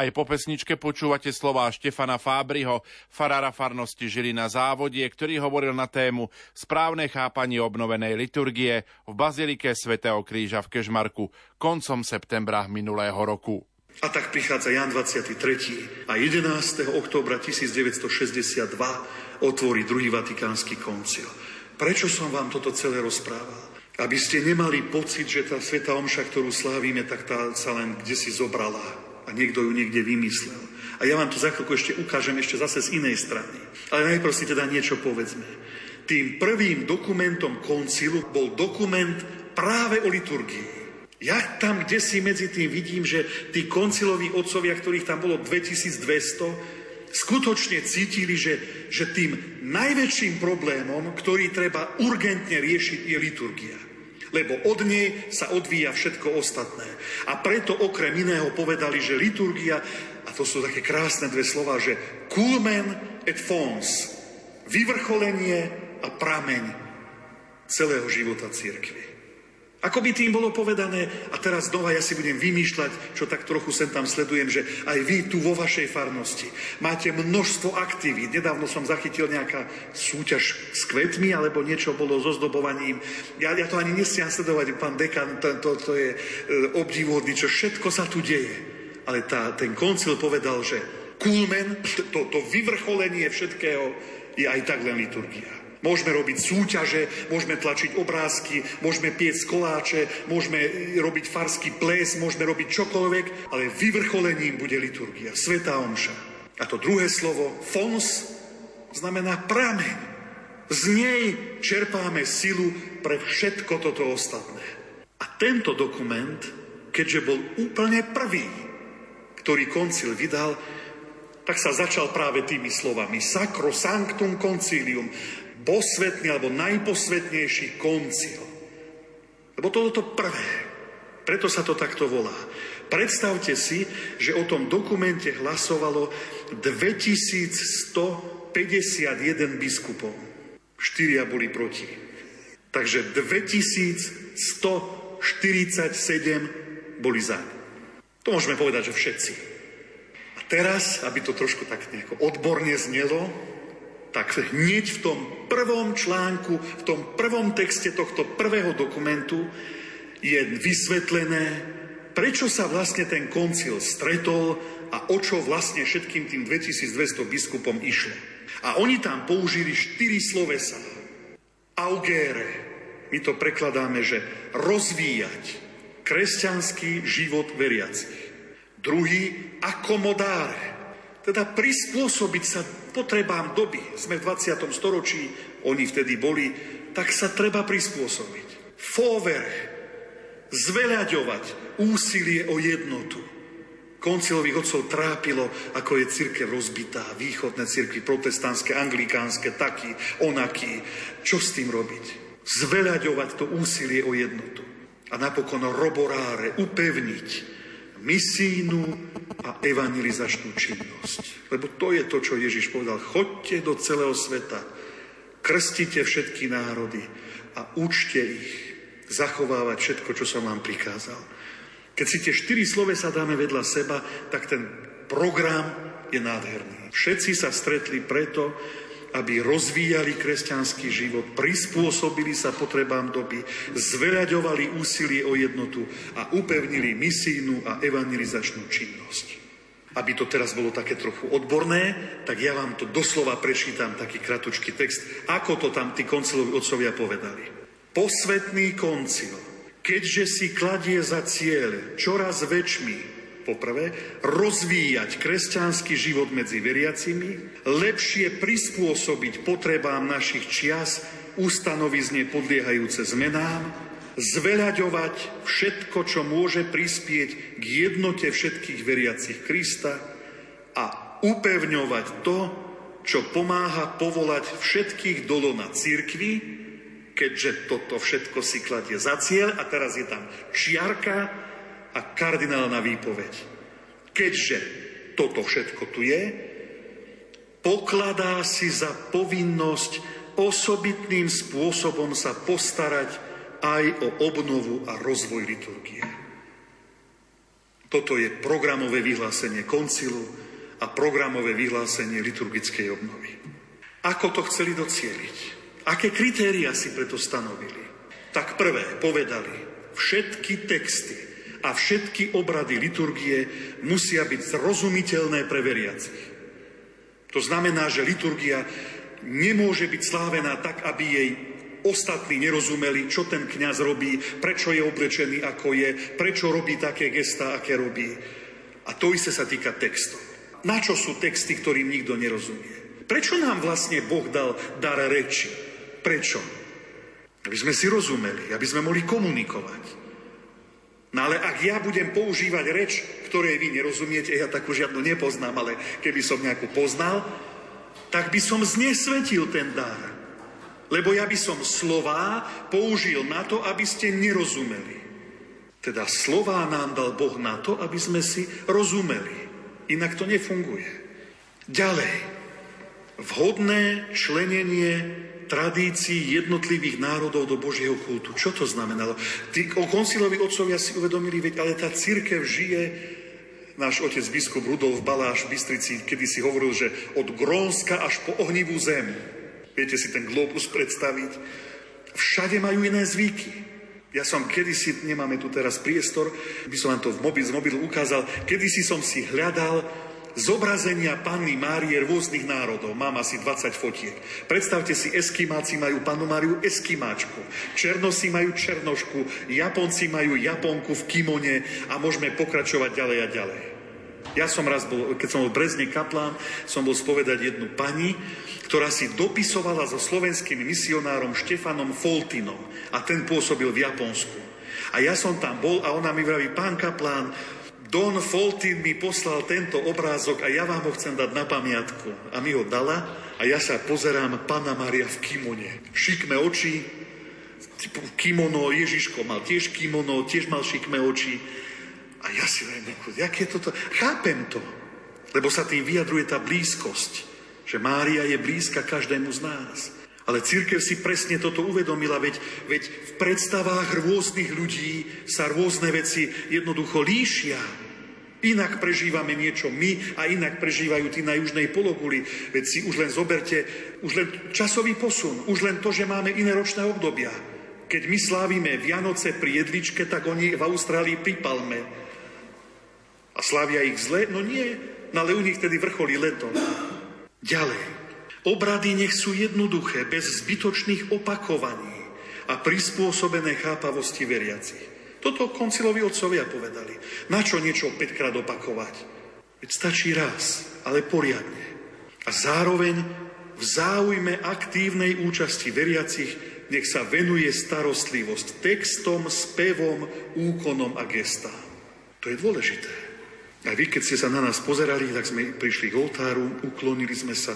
Aj po pesničke počúvate slová Štefana Fábriho, farára farnosti Žilina Závodie, ktorý hovoril na tému správne chápanie obnovenej liturgie v Bazilike svätého Kríža v Kežmarku koncom septembra minulého roku. A tak prichádza Jan 23. a 11. októbra 1962 otvorí druhý vatikánsky koncil. Prečo som vám toto celé rozprával? Aby ste nemali pocit, že tá sveta omša, ktorú slávime, tak tá sa len kde si zobrala a niekto ju niekde vymyslel. A ja vám to za chvíľku ešte ukážem ešte zase z inej strany. Ale najprv si teda niečo povedzme. Tým prvým dokumentom koncilu bol dokument práve o liturgii. Ja tam, kde si medzi tým vidím, že tí konciloví otcovia, ktorých tam bolo 2200, skutočne cítili, že, že tým najväčším problémom, ktorý treba urgentne riešiť, je liturgia lebo od nej sa odvíja všetko ostatné. A preto okrem iného povedali, že liturgia, a to sú také krásne dve slova, že culmen et fons, vyvrcholenie a prameň celého života církvy. Ako by tým bolo povedané, a teraz znova ja si budem vymýšľať, čo tak trochu sem tam sledujem, že aj vy tu vo vašej farnosti máte množstvo aktivít. Nedávno som zachytil nejaká súťaž s kvetmi, alebo niečo bolo so zdobovaním. Ja, ja to ani nestiam sledovať, pán dekan, to, to, to je e, obdivodný, čo všetko sa tu deje. Ale tá, ten koncil povedal, že kulmen, to, to vyvrcholenie všetkého je aj tak len liturgia. Môžeme robiť súťaže, môžeme tlačiť obrázky, môžeme piec koláče, môžeme robiť farský ples, môžeme robiť čokoľvek, ale vyvrcholením bude liturgia, Svetá Omša. A to druhé slovo, fons, znamená prameň. Z nej čerpáme silu pre všetko toto ostatné. A tento dokument, keďže bol úplne prvý, ktorý koncil vydal, tak sa začal práve tými slovami Sacro Sanctum Concilium posvetný alebo najposvetnejší koncil. Lebo toto to prvé. Preto sa to takto volá. Predstavte si, že o tom dokumente hlasovalo 2151 biskupov. Štyria boli proti. Takže 2147 boli za. To môžeme povedať, že všetci. A teraz, aby to trošku tak nejako odborne znelo, tak hneď v tom prvom článku, v tom prvom texte tohto prvého dokumentu je vysvetlené, prečo sa vlastne ten koncil stretol a o čo vlastne všetkým tým 2200 biskupom išlo. A oni tam použili štyri slovesa. Augere, my to prekladáme, že rozvíjať kresťanský život veriacich. Druhý, akomodáre, teda prispôsobiť sa potrebám doby. Sme v 20. storočí, oni vtedy boli, tak sa treba prispôsobiť. Fovere, zveľaďovať úsilie o jednotu. Koncilových otcov trápilo, ako je církev rozbitá, východné církvy, protestantské, anglikánske, taký, onaký. Čo s tým robiť? Zveľaďovať to úsilie o jednotu. A napokon roboráre, upevniť misijnú a evangelizačnú činnosť. Lebo to je to, čo Ježiš povedal. Chodte do celého sveta, krstite všetky národy a učte ich zachovávať všetko, čo som vám prikázal. Keď si tie štyri slove sa dáme vedľa seba, tak ten program je nádherný. Všetci sa stretli preto, aby rozvíjali kresťanský život, prispôsobili sa potrebám doby, zveľaďovali úsilie o jednotu a upevnili misijnú a evangelizačnú činnosť. Aby to teraz bolo také trochu odborné, tak ja vám to doslova prečítam, taký kratučký text, ako to tam tí konciloví otcovia povedali. Posvetný koncil, keďže si kladie za cieľ čoraz väčšmi Poprvé, rozvíjať kresťanský život medzi veriacimi, lepšie prispôsobiť potrebám našich čias ustanovizne podliehajúce zmenám, zveľaďovať všetko, čo môže prispieť k jednote všetkých veriacich Krista a upevňovať to, čo pomáha povolať všetkých dolo na církvi, keďže toto všetko si kladie za cieľ. A teraz je tam čiarka, a kardinálna výpoveď. Keďže toto všetko tu je, pokladá si za povinnosť osobitným spôsobom sa postarať aj o obnovu a rozvoj liturgie. Toto je programové vyhlásenie koncilu a programové vyhlásenie liturgickej obnovy. Ako to chceli docieliť? Aké kritéria si preto stanovili? Tak prvé povedali, všetky texty a všetky obrady liturgie musia byť zrozumiteľné pre veriacich. To znamená, že liturgia nemôže byť slávená tak, aby jej ostatní nerozumeli, čo ten kňaz robí, prečo je oblečený, ako je, prečo robí také gesta, aké robí. A to isté sa týka textov. Na čo sú texty, ktorým nikto nerozumie? Prečo nám vlastne Boh dal dar reči? Prečo? Aby sme si rozumeli, aby sme mohli komunikovať. No ale ak ja budem používať reč, ktorej vy nerozumiete, ja takú žiadnu nepoznám, ale keby som nejakú poznal, tak by som znesvetil ten dar. Lebo ja by som slová použil na to, aby ste nerozumeli. Teda slová nám dal Boh na to, aby sme si rozumeli. Inak to nefunguje. Ďalej. Vhodné členenie tradícií jednotlivých národov do Božieho kultu. Čo to znamenalo? Tí koncilovi otcovia si uvedomili, veď ale tá církev žije náš otec biskup Rudolf Baláš v Bystrici, kedy si hovoril, že od Grónska až po ohnivú zem Viete si ten globus predstaviť? Všade majú iné zvyky. Ja som kedysi, nemáme tu teraz priestor, by som vám to v mobil, z mobilu ukázal, kedysi som si hľadal zobrazenia Panny Márie rôznych národov. Mám asi 20 fotiek. Predstavte si, Eskimáci majú Panu Máriu Eskimáčku, Černosi majú Černošku, Japonci majú Japonku v kimone a môžeme pokračovať ďalej a ďalej. Ja som raz bol, keď som bol v Brezne kaplán, som bol spovedať jednu pani, ktorá si dopisovala so slovenským misionárom Štefanom Foltinom a ten pôsobil v Japonsku. A ja som tam bol a ona mi vraví, pán kaplán, Don Foltin mi poslal tento obrázok a ja vám ho chcem dať na pamiatku. A mi ho dala a ja sa pozerám, Pana Maria v kimone. Šikme oči, kimono, Ježiško mal tiež kimono, tiež mal šikme oči. A ja si viem, jak je toto? Chápem to, lebo sa tým vyjadruje tá blízkosť, že Mária je blízka každému z nás. Ale církev si presne toto uvedomila, veď, veď v predstavách rôznych ľudí sa rôzne veci jednoducho líšia. Inak prežívame niečo my a inak prežívajú tí na južnej pologuli. Veď si už len zoberte, už len časový posun, už len to, že máme iné ročné obdobia. Keď my slávime Vianoce pri jedličke, tak oni v Austrálii pri palme. A slávia ich zle? No nie, ale u nich tedy vrcholí leto. Ďalej. Obrady nech sú jednoduché, bez zbytočných opakovaní a prispôsobené chápavosti veriacich. Toto koncilovi otcovia povedali. Na čo niečo 5 krát opakovať? Veď stačí raz, ale poriadne. A zároveň v záujme aktívnej účasti veriacich nech sa venuje starostlivosť textom, spevom, úkonom a gestám. To je dôležité. A vy, keď ste sa na nás pozerali, tak sme prišli k oltáru, uklonili sme sa,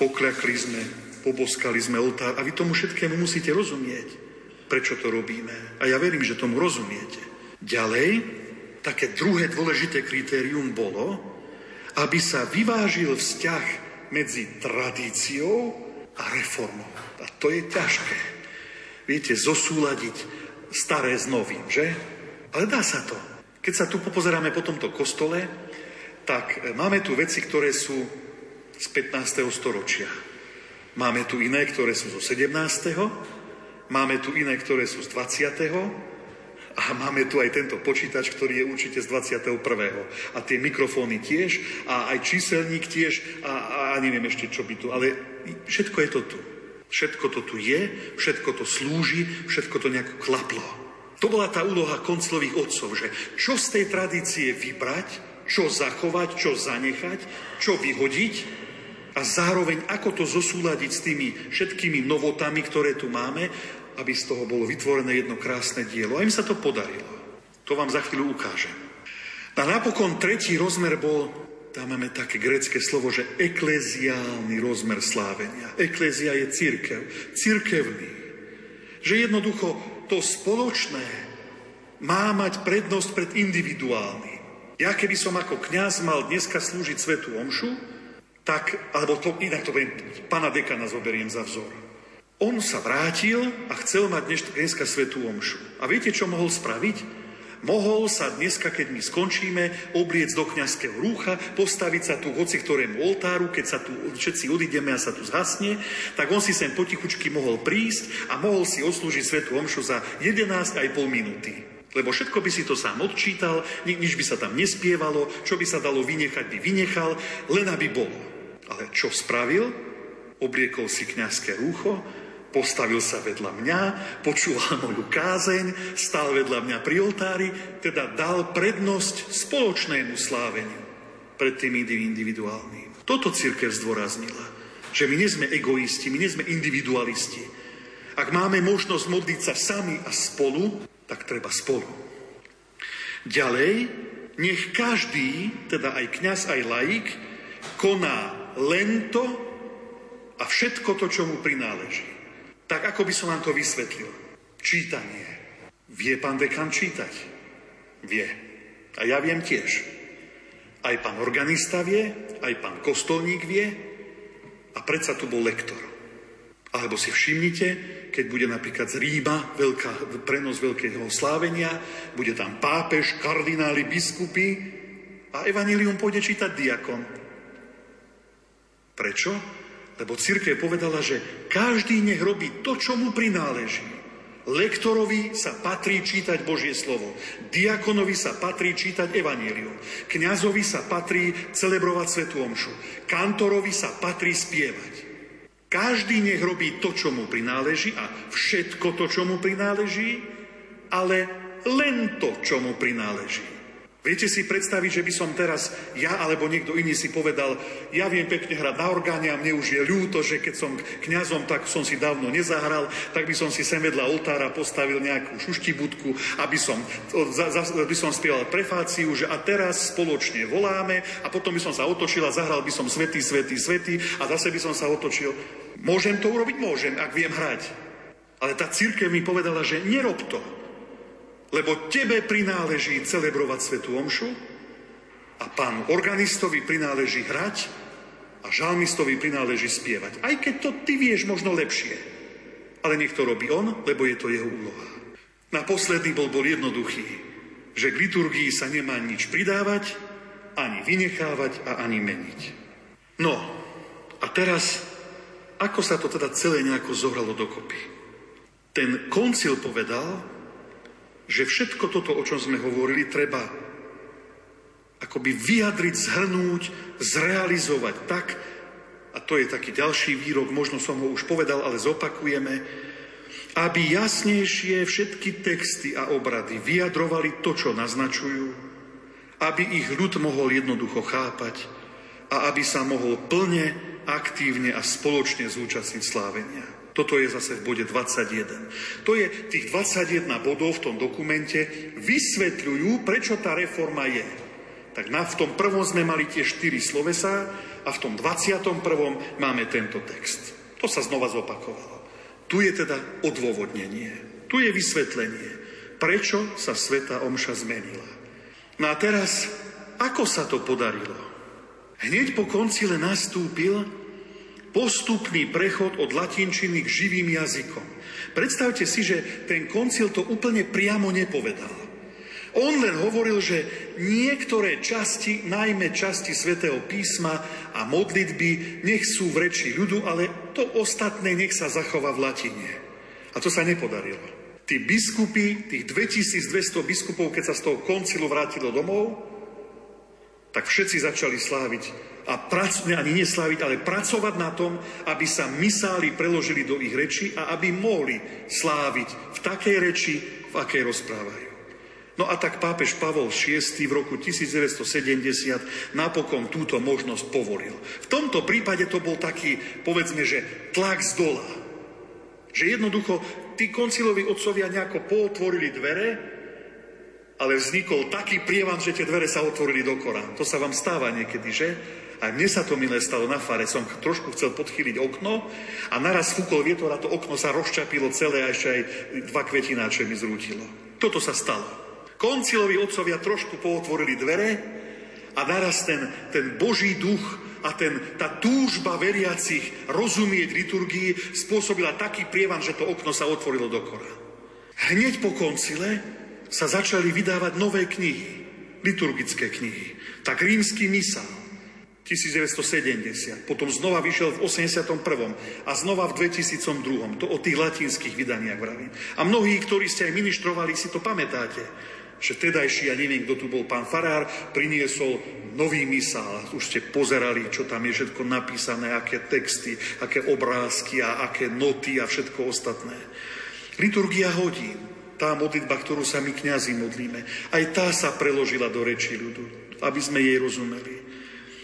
pokľakli sme, poboskali sme oltár. A vy tomu všetkému musíte rozumieť, prečo to robíme. A ja verím, že tomu rozumiete. Ďalej, také druhé dôležité kritérium bolo, aby sa vyvážil vzťah medzi tradíciou a reformou. A to je ťažké. Viete, zosúľadiť staré s novým, že? Ale dá sa to. Keď sa tu popozeráme po tomto kostole, tak e, máme tu veci, ktoré sú z 15. storočia. Máme tu iné, ktoré sú zo 17. Máme tu iné, ktoré sú z 20. A máme tu aj tento počítač, ktorý je určite z 21. A tie mikrofóny tiež, a aj číselník tiež, a, a neviem ešte, čo by tu. Ale všetko je to tu. Všetko to tu je, všetko to slúži, všetko to nejako klaplo. To bola tá úloha konclových otcov, že čo z tej tradície vybrať, čo zachovať, čo zanechať, čo vyhodiť a zároveň ako to zosúľadiť s tými všetkými novotami, ktoré tu máme, aby z toho bolo vytvorené jedno krásne dielo. A im sa to podarilo. To vám za chvíľu ukážem. A napokon tretí rozmer bol, tam máme také grecké slovo, že ekleziálny rozmer slávenia. Eklezia je církev, církevný. Že jednoducho to spoločné má mať prednosť pred individuálnym. Ja keby som ako kňaz mal dneska slúžiť svetu omšu, tak, alebo to, inak to budem, pana dekana zoberiem za vzor. On sa vrátil a chcel mať dnes, dneska svetú omšu. A viete, čo mohol spraviť? Mohol sa dneska, keď my skončíme, obliec do kňazského rúcha, postaviť sa tu hoci ktorému oltáru, keď sa tu všetci odídeme a sa tu zhasne, tak on si sem potichučky mohol prísť a mohol si oslúžiť svetu omšu za 11,5 minúty. Lebo všetko by si to sám odčítal, nič by sa tam nespievalo, čo by sa dalo vynechať, by vynechal, len aby bolo. Ale čo spravil? Obliekol si kňazské rúcho, Postavil sa vedľa mňa, počúval moju kázeň, stál vedľa mňa pri oltári, teda dal prednosť spoločnému sláveniu pred tým individuálnym. Toto církev zdôraznila, že my nie sme egoisti, my nie sme individualisti. Ak máme možnosť modliť sa sami a spolu, tak treba spolu. Ďalej, nech každý, teda aj kňaz, aj laik, koná len to a všetko to, čo mu prináleží. Tak ako by som vám to vysvetlil. Čítanie. Vie pán dekan čítať? Vie. A ja viem tiež. Aj pán organista vie, aj pán kostolník vie a predsa tu bol lektor. Alebo si všimnite, keď bude napríklad z Ríma veľká, prenos veľkého slávenia, bude tam pápež, kardináli, biskupy a evanílium pôjde čítať diakon. Prečo? Lebo církev povedala, že každý nech robí to, čo mu prináleží. Lektorovi sa patrí čítať Božie slovo. Diakonovi sa patrí čítať Evangelium. Kňazovi sa patrí celebrovať Svetu Omšu. Kantorovi sa patrí spievať. Každý nech robí to, čo mu prináleží a všetko to, čo mu prináleží, ale len to, čo mu prináleží. Viete si predstaviť, že by som teraz ja alebo niekto iný si povedal, ja viem pekne hrať na orgáne a mne už je ľúto, že keď som kňazom, tak som si dávno nezahral, tak by som si sem vedľa oltára postavil nejakú šuštibudku, aby som, by som spieval prefáciu, že a teraz spoločne voláme a potom by som sa otočil a zahral by som svetý, svetý, svetý a zase by som sa otočil. Môžem to urobiť? Môžem, ak viem hrať. Ale tá církev mi povedala, že nerob to lebo tebe prináleží celebrovať Svetu Omšu a pán organistovi prináleží hrať a žalmistovi prináleží spievať. Aj keď to ty vieš možno lepšie. Ale nech to robí on, lebo je to jeho úloha. Na posledný bol bol jednoduchý, že k liturgii sa nemá nič pridávať, ani vynechávať a ani meniť. No, a teraz, ako sa to teda celé nejako zohralo dokopy? Ten koncil povedal, že všetko toto, o čom sme hovorili, treba akoby vyjadriť, zhrnúť, zrealizovať tak, a to je taký ďalší výrok, možno som ho už povedal, ale zopakujeme, aby jasnejšie všetky texty a obrady vyjadrovali to, čo naznačujú, aby ich ľud mohol jednoducho chápať a aby sa mohol plne, aktívne a spoločne zúčastniť slávenia. Toto je zase v bode 21. To je tých 21 bodov v tom dokumente vysvetľujú, prečo tá reforma je. Tak na, v tom prvom sme mali tie štyri slovesa a v tom 21. máme tento text. To sa znova zopakovalo. Tu je teda odôvodnenie. Tu je vysvetlenie, prečo sa Sveta Omša zmenila. No a teraz, ako sa to podarilo? Hneď po koncile nastúpil postupný prechod od latinčiny k živým jazykom. Predstavte si, že ten koncil to úplne priamo nepovedal. On len hovoril, že niektoré časti, najmä časti svätého písma a modlitby, nech sú v reči ľudu, ale to ostatné nech sa zachová v latine. A to sa nepodarilo. Tí biskupy, tých 2200 biskupov, keď sa z toho koncilu vrátilo domov, tak všetci začali sláviť a prac, ani nesláviť, ale pracovať na tom, aby sa misály preložili do ich reči a aby mohli sláviť v takej reči, v akej rozprávajú. No a tak pápež Pavol VI v roku 1970 napokon túto možnosť povolil. V tomto prípade to bol taký, povedzme, že tlak z dola. Že jednoducho tí konciloví otcovia nejako pootvorili dvere, ale vznikol taký prievan, že tie dvere sa otvorili do Korán. To sa vám stáva niekedy, že? A mne sa to milé stalo na fare, som trošku chcel podchyliť okno a naraz fúkol vietor a to okno sa rozčapilo celé a ešte aj dva kvetináče mi zrútilo. Toto sa stalo. Koncilovi otcovia trošku pootvorili dvere a naraz ten, ten Boží duch a ten, tá túžba veriacich rozumieť liturgii spôsobila taký prievan, že to okno sa otvorilo do kora. Hneď po koncile sa začali vydávať nové knihy, liturgické knihy. Tak rímsky misál 1970, potom znova vyšiel v 81. a znova v 2002. To o tých latinských vydaniach vravím. A mnohí, ktorí ste aj ministrovali, si to pamätáte že vtedajší, ja neviem, kto tu bol, pán Farár, priniesol nový misál. Už ste pozerali, čo tam je všetko napísané, aké texty, aké obrázky a aké noty a všetko ostatné. Liturgia hodín, tá modlitba, ktorú sa my kňazi modlíme, aj tá sa preložila do reči ľudu, aby sme jej rozumeli.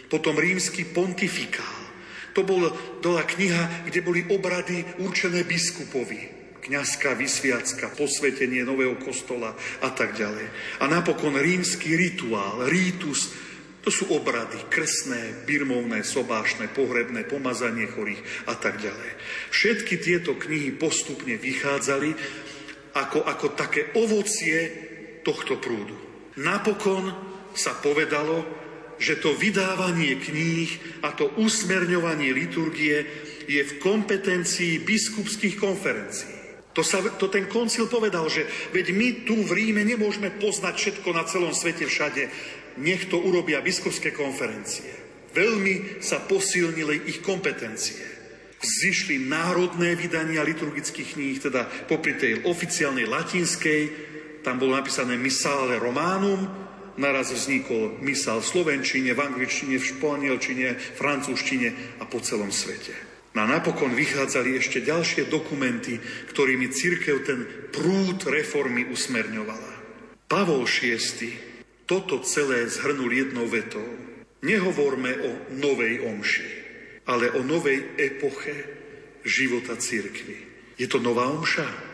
Potom rímsky pontifikál. To bol, bola kniha, kde boli obrady určené biskupovi kňazská vysviacka, posvetenie nového kostola a tak ďalej. A napokon rímsky rituál, rítus, to sú obrady krsné, birmovné, sobášne, pohrebné, pomazanie chorých a tak ďalej. Všetky tieto knihy postupne vychádzali ako, ako také ovocie tohto prúdu. Napokon sa povedalo, že to vydávanie kníh a to usmerňovanie liturgie je v kompetencii biskupských konferencií. To, sa, to ten koncil povedal, že veď my tu v Ríme nemôžeme poznať všetko na celom svete všade. Nech to urobia biskupské konferencie. Veľmi sa posilnili ich kompetencie. Zišli národné vydania liturgických kníh, teda popri tej oficiálnej latinskej, tam bolo napísané Missale Romanum, naraz vznikol misál v slovenčine, v angličtine, v španielčine, francúzštine a po celom svete. No a napokon vychádzali ešte ďalšie dokumenty, ktorými církev ten prúd reformy usmerňovala. Pavol VI toto celé zhrnul jednou vetou. Nehovorme o novej omši, ale o novej epoche života církvy. Je to nová omša?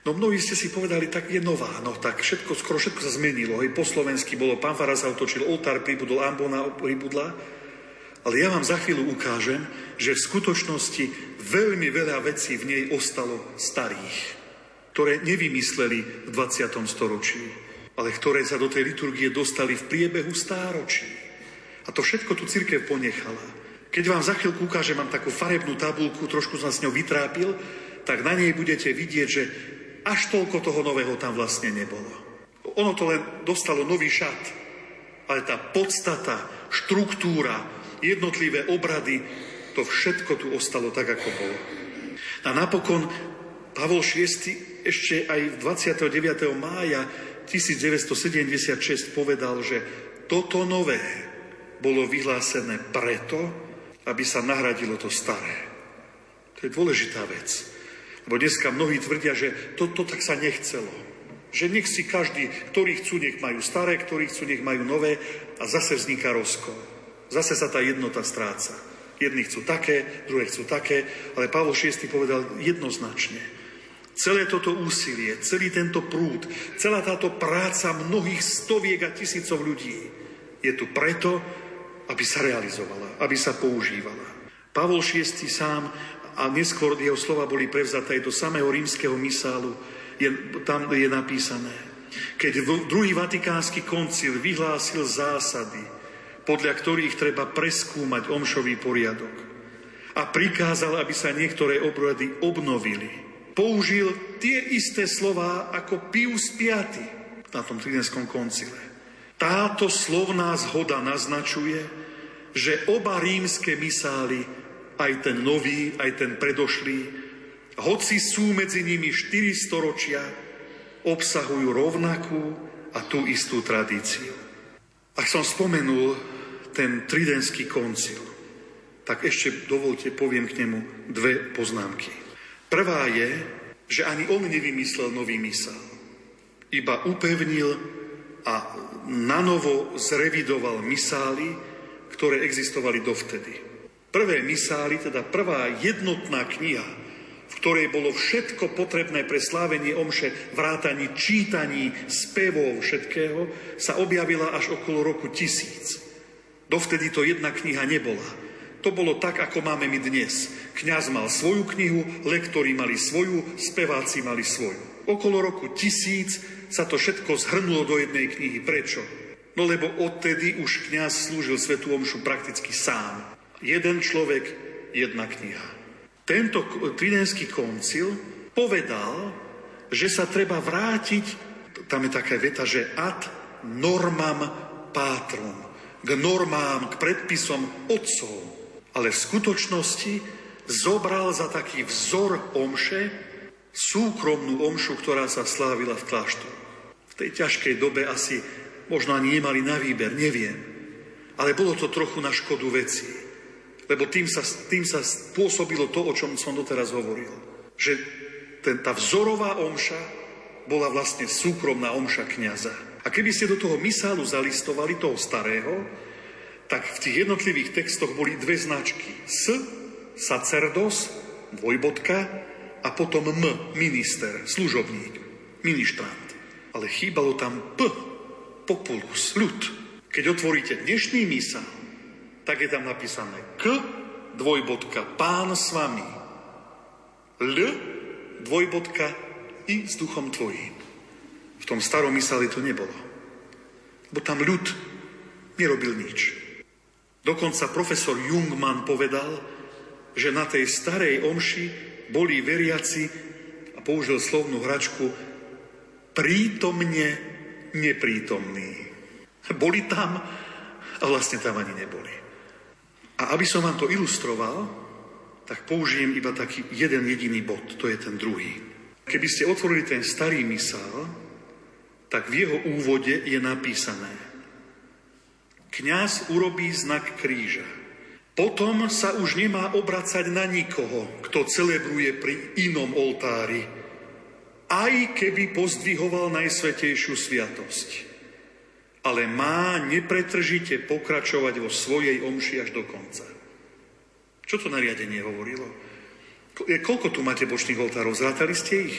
No mnohí ste si povedali, tak je nová, no tak všetko, skoro všetko sa zmenilo. Hej, po slovensky bolo, pán Fara sa otočil, oltár pribudol, ambona pribudla, ale ja vám za chvíľu ukážem, že v skutočnosti veľmi veľa vecí v nej ostalo starých, ktoré nevymysleli v 20. storočí, ale ktoré sa do tej liturgie dostali v priebehu stáročí. A to všetko tu církev ponechala. Keď vám za chvíľku ukážem, mám takú farebnú tabulku, trošku som s ňou vytrápil, tak na nej budete vidieť, že až toľko toho nového tam vlastne nebolo. Ono to len dostalo nový šat, ale tá podstata, štruktúra, jednotlivé obrady, to všetko tu ostalo tak, ako bolo. A napokon Pavol VI ešte aj 29. mája 1976 povedal, že toto nové bolo vyhlásené preto, aby sa nahradilo to staré. To je dôležitá vec. Lebo dneska mnohí tvrdia, že to tak sa nechcelo. Že nech si každý, ktorí chcú, nech majú staré, ktorí chcú, nech majú nové a zase vzniká rozkol. Zase sa tá jednota stráca. Jedni chcú také, druhé chcú také, ale Pavol VI povedal jednoznačne. Celé toto úsilie, celý tento prúd, celá táto práca mnohých stoviek a tisícov ľudí je tu preto, aby sa realizovala, aby sa používala. Pavol VI sám a neskôr jeho slova boli prevzaté do samého rímskeho misálu, je, tam je napísané. Keď druhý vatikánsky koncil vyhlásil zásady, podľa ktorých treba preskúmať omšový poriadok. A prikázal, aby sa niektoré obrady obnovili. Použil tie isté slova ako Pius V na tom tridenskom koncile. Táto slovná zhoda naznačuje, že oba rímske misály, aj ten nový, aj ten predošlý, hoci sú medzi nimi štyri storočia, obsahujú rovnakú a tú istú tradíciu. Ak som spomenul ten tridenský koncil, tak ešte dovolte, poviem k nemu dve poznámky. Prvá je, že ani on nevymyslel nový mysel. Iba upevnil a nanovo zrevidoval misály, ktoré existovali dovtedy. Prvé misály, teda prvá jednotná kniha, v ktorej bolo všetko potrebné pre slávenie omše, vrátanie čítaní, spevov, všetkého, sa objavila až okolo roku tisíc. Dovtedy to jedna kniha nebola. To bolo tak, ako máme my dnes. Kňaz mal svoju knihu, lektori mali svoju, speváci mali svoju. Okolo roku tisíc sa to všetko zhrnulo do jednej knihy. Prečo? No lebo odtedy už kňaz slúžil Svetu Omšu prakticky sám. Jeden človek, jedna kniha. Tento tridenský koncil povedal, že sa treba vrátiť tam je taká veta, že ad normam pátrum, k normám, k predpisom otcov. Ale v skutočnosti zobral za taký vzor omše súkromnú omšu, ktorá sa slávila v kláštoru. V tej ťažkej dobe asi možno ani nemali na výber, neviem. Ale bolo to trochu na škodu veci. Lebo tým sa, tým sa spôsobilo to, o čom som doteraz hovoril. Že ten, tá vzorová omša bola vlastne súkromná omša kniaza. A keby ste do toho misálu zalistovali toho starého, tak v tých jednotlivých textoch boli dve značky. S, sacerdos, dvojbodka, a potom M, minister, služobník, ministrant. Ale chýbalo tam P, populus, ľud. Keď otvoríte dnešný misál, tak je tam napísané K, dvojbodka, pán s vami. L, dvojbodka, i s duchom tvojím. V tom starom misáli to nebolo. Bo tam ľud nerobil nič. Dokonca profesor Jungmann povedal, že na tej starej omši boli veriaci, a použil slovnú hračku, prítomne neprítomní. Boli tam a vlastne tam ani neboli. A aby som vám to ilustroval, tak použijem iba taký jeden jediný bod, to je ten druhý. Keby ste otvorili ten starý mysál, tak v jeho úvode je napísané Kňaz urobí znak kríža. Potom sa už nemá obracať na nikoho, kto celebruje pri inom oltári, aj keby pozdvihoval najsvetejšiu sviatosť. Ale má nepretržite pokračovať vo svojej omši až do konca. Čo to nariadenie hovorilo? Koľko tu máte bočných oltárov? Zrátali ste ich?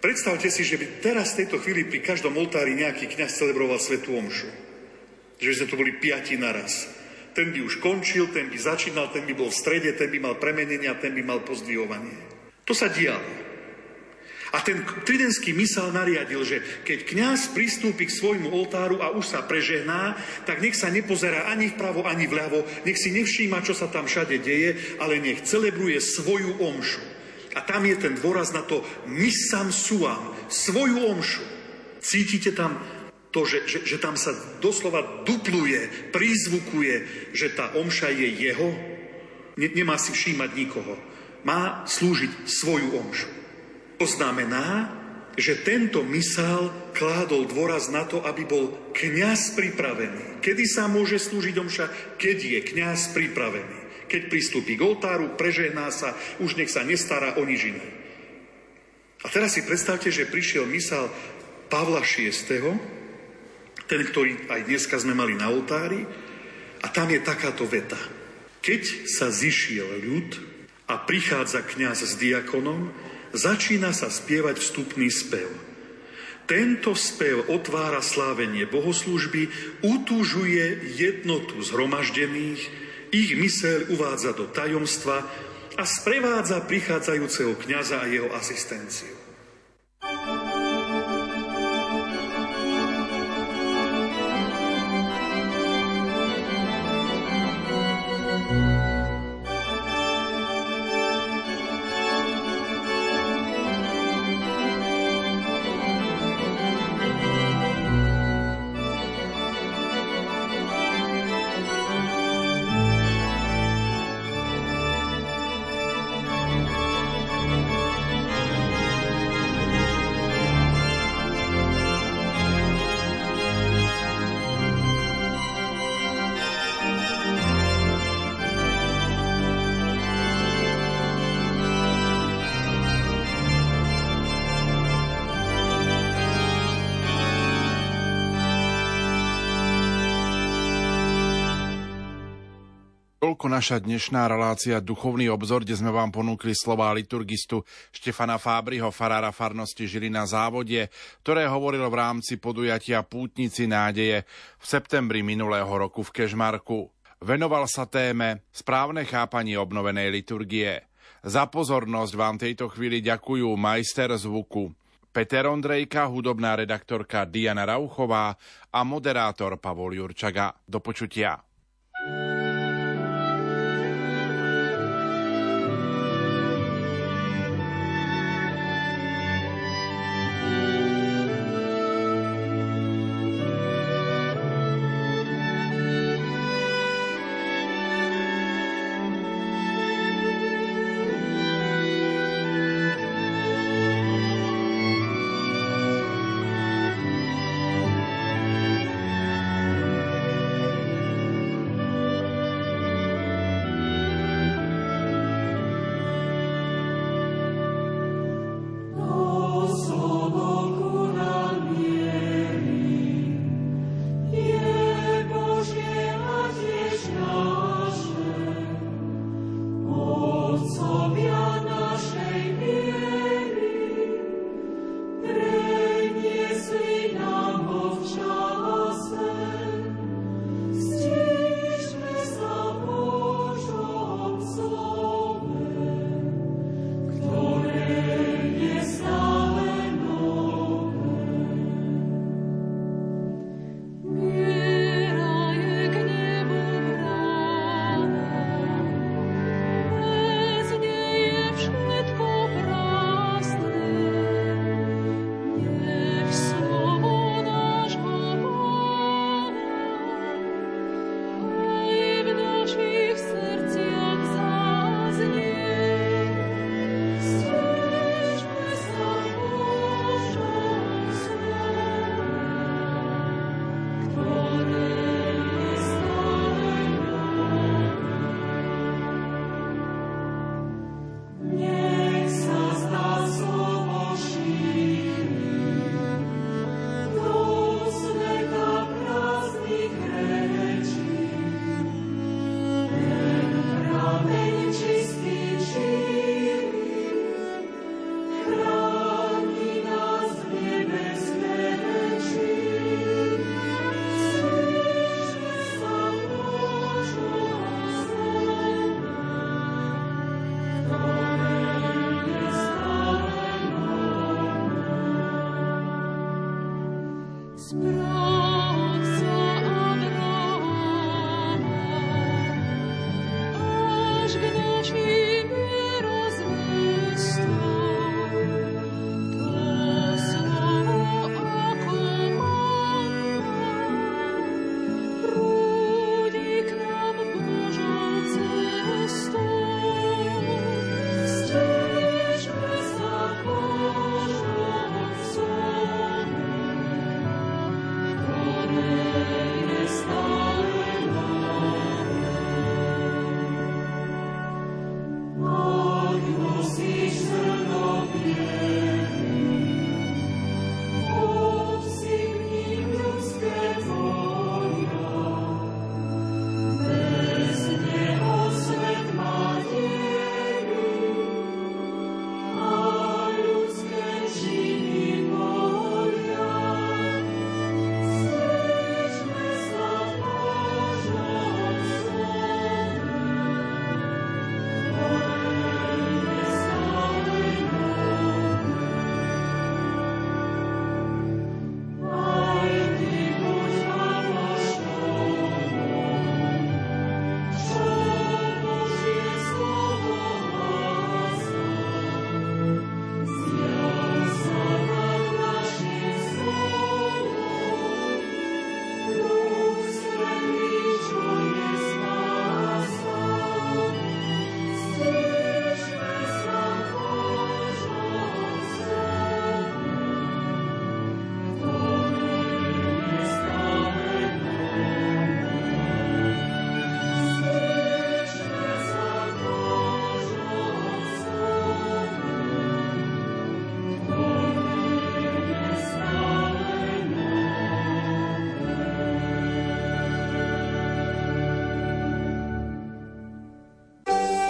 Predstavte si, že by teraz v tejto chvíli pri každom oltári nejaký kňaz celebroval svetú omšu. Že sme to boli piati naraz. Ten by už končil, ten by začínal, ten by bol v strede, ten by mal premenenie a ten by mal pozdvihovanie. To sa dialo. A ten tridenský mysel nariadil, že keď kňaz pristúpi k svojmu oltáru a už sa prežehná, tak nech sa nepozerá ani vpravo, ani vľavo, nech si nevšíma, čo sa tam všade deje, ale nech celebruje svoju omšu. A tam je ten dôraz na to misam suam, svoju omšu. Cítite tam to, že, že, že tam sa doslova dupluje, prizvukuje, že tá omša je jeho? Ne, nemá si všímať nikoho. Má slúžiť svoju omšu. To znamená, že tento misál kládol dôraz na to, aby bol kňaz pripravený. Kedy sa môže slúžiť omša? Keď je kňaz pripravený. Keď pristúpi k oltáru, prežehná sa, už nech sa nestará o nič iné. A teraz si predstavte, že prišiel mysel Pavla VI, ten, ktorý aj dneska sme mali na oltári, a tam je takáto veta. Keď sa zišiel ľud a prichádza kňaz s diakonom, začína sa spievať vstupný spev. Tento spev otvára slávenie bohoslúžby, utúžuje jednotu zhromaždených, ich myseľ uvádza do tajomstva a sprevádza prichádzajúceho kňaza a jeho asistenciu. Toľko naša dnešná relácia Duchovný obzor, kde sme vám ponúkli slová liturgistu Štefana Fábriho, farára farnosti Žili na závode, ktoré hovoril v rámci podujatia Pútnici nádeje v septembri minulého roku v Kežmarku. Venoval sa téme správne chápanie obnovenej liturgie. Za pozornosť vám tejto chvíli ďakujú majster zvuku Peter Ondrejka, hudobná redaktorka Diana Rauchová a moderátor Pavol Jurčaga. Do počutia. thank you otcovia na